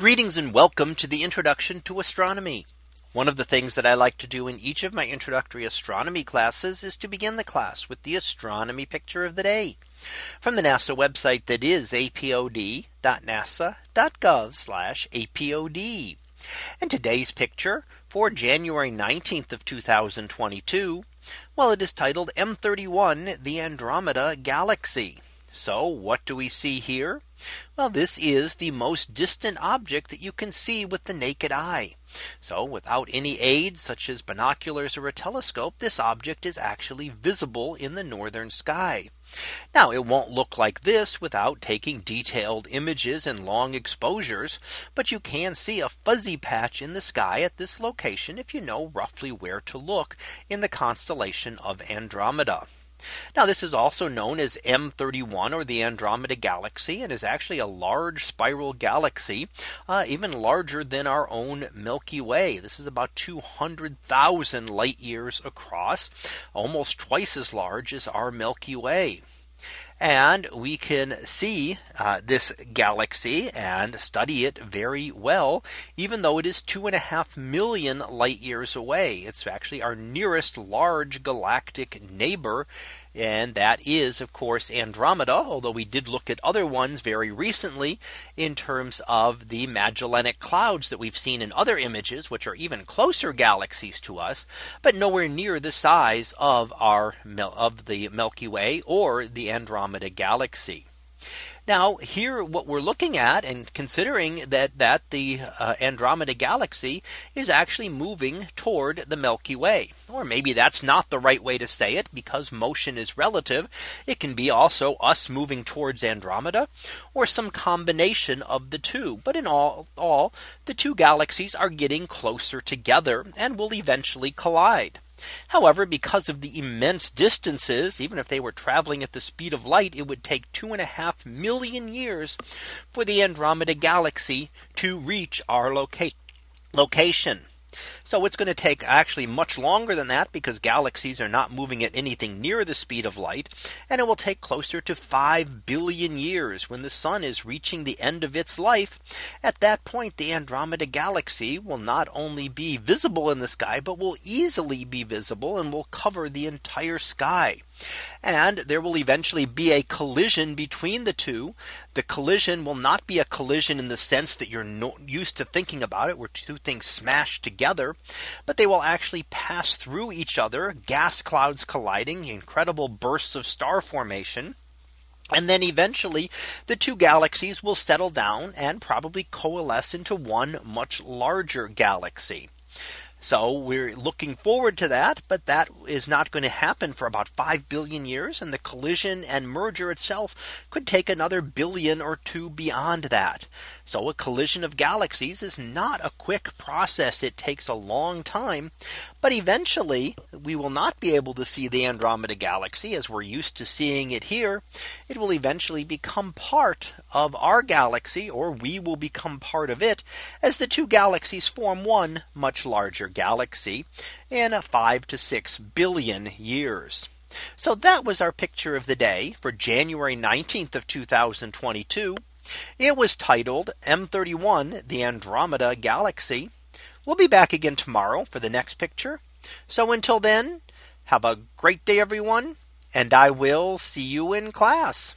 Greetings and welcome to the introduction to astronomy. One of the things that I like to do in each of my introductory astronomy classes is to begin the class with the astronomy picture of the day from the NASA website that is apod.nasa.gov apod. And today's picture for January 19th of 2022. Well, it is titled M31 the Andromeda Galaxy. So what do we see here? Well, this is the most distant object that you can see with the naked eye. So without any aids such as binoculars or a telescope, this object is actually visible in the northern sky. Now it won't look like this without taking detailed images and long exposures. But you can see a fuzzy patch in the sky at this location if you know roughly where to look in the constellation of Andromeda. Now this is also known as M31 or the Andromeda Galaxy and is actually a large spiral galaxy uh, even larger than our own Milky Way. This is about 200,000 light years across almost twice as large as our Milky Way. And we can see uh, this galaxy and study it very well, even though it is two and a half million light years away. It's actually our nearest large galactic neighbor. And that is, of course, Andromeda, although we did look at other ones very recently in terms of the Magellanic clouds that we've seen in other images, which are even closer galaxies to us, but nowhere near the size of our of the Milky Way or the Andromeda galaxy. Now here what we're looking at and considering that that the uh, Andromeda galaxy is actually moving toward the Milky Way. Or maybe that's not the right way to say it because motion is relative. It can be also us moving towards Andromeda or some combination of the two. But in all all the two galaxies are getting closer together and will eventually collide. However, because of the immense distances, even if they were traveling at the speed of light, it would take two and a half million years for the Andromeda galaxy to reach our loca location. So it's going to take actually much longer than that because galaxies are not moving at anything near the speed of light. And it will take closer to 5 billion years when the sun is reaching the end of its life. At that point, the Andromeda galaxy will not only be visible in the sky, but will easily be visible and will cover the entire sky. And there will eventually be a collision between the two. The collision will not be a collision in the sense that you're no used to thinking about it, where two things smash together, but they will actually pass through each other, gas clouds colliding, incredible bursts of star formation. And then eventually the two galaxies will settle down and probably coalesce into one much larger galaxy. So we're looking forward to that. But that is not going to happen for about 5 billion years. And the collision and merger itself could take another billion or two beyond that. So a collision of galaxies is not a quick process. It takes a long time. But eventually we will not be able to see the Andromeda galaxy as we're used to seeing it here. It will eventually become part of our galaxy or we will become part of it as the two galaxies form one much larger galaxy in uh, 5 to 6 billion years. So that was our picture of the day for January 19th of 2022. It was titled M31 the Andromeda Galaxy. We'll be back again tomorrow for the next picture. So until then, have a great day, everyone, and I will see you in class.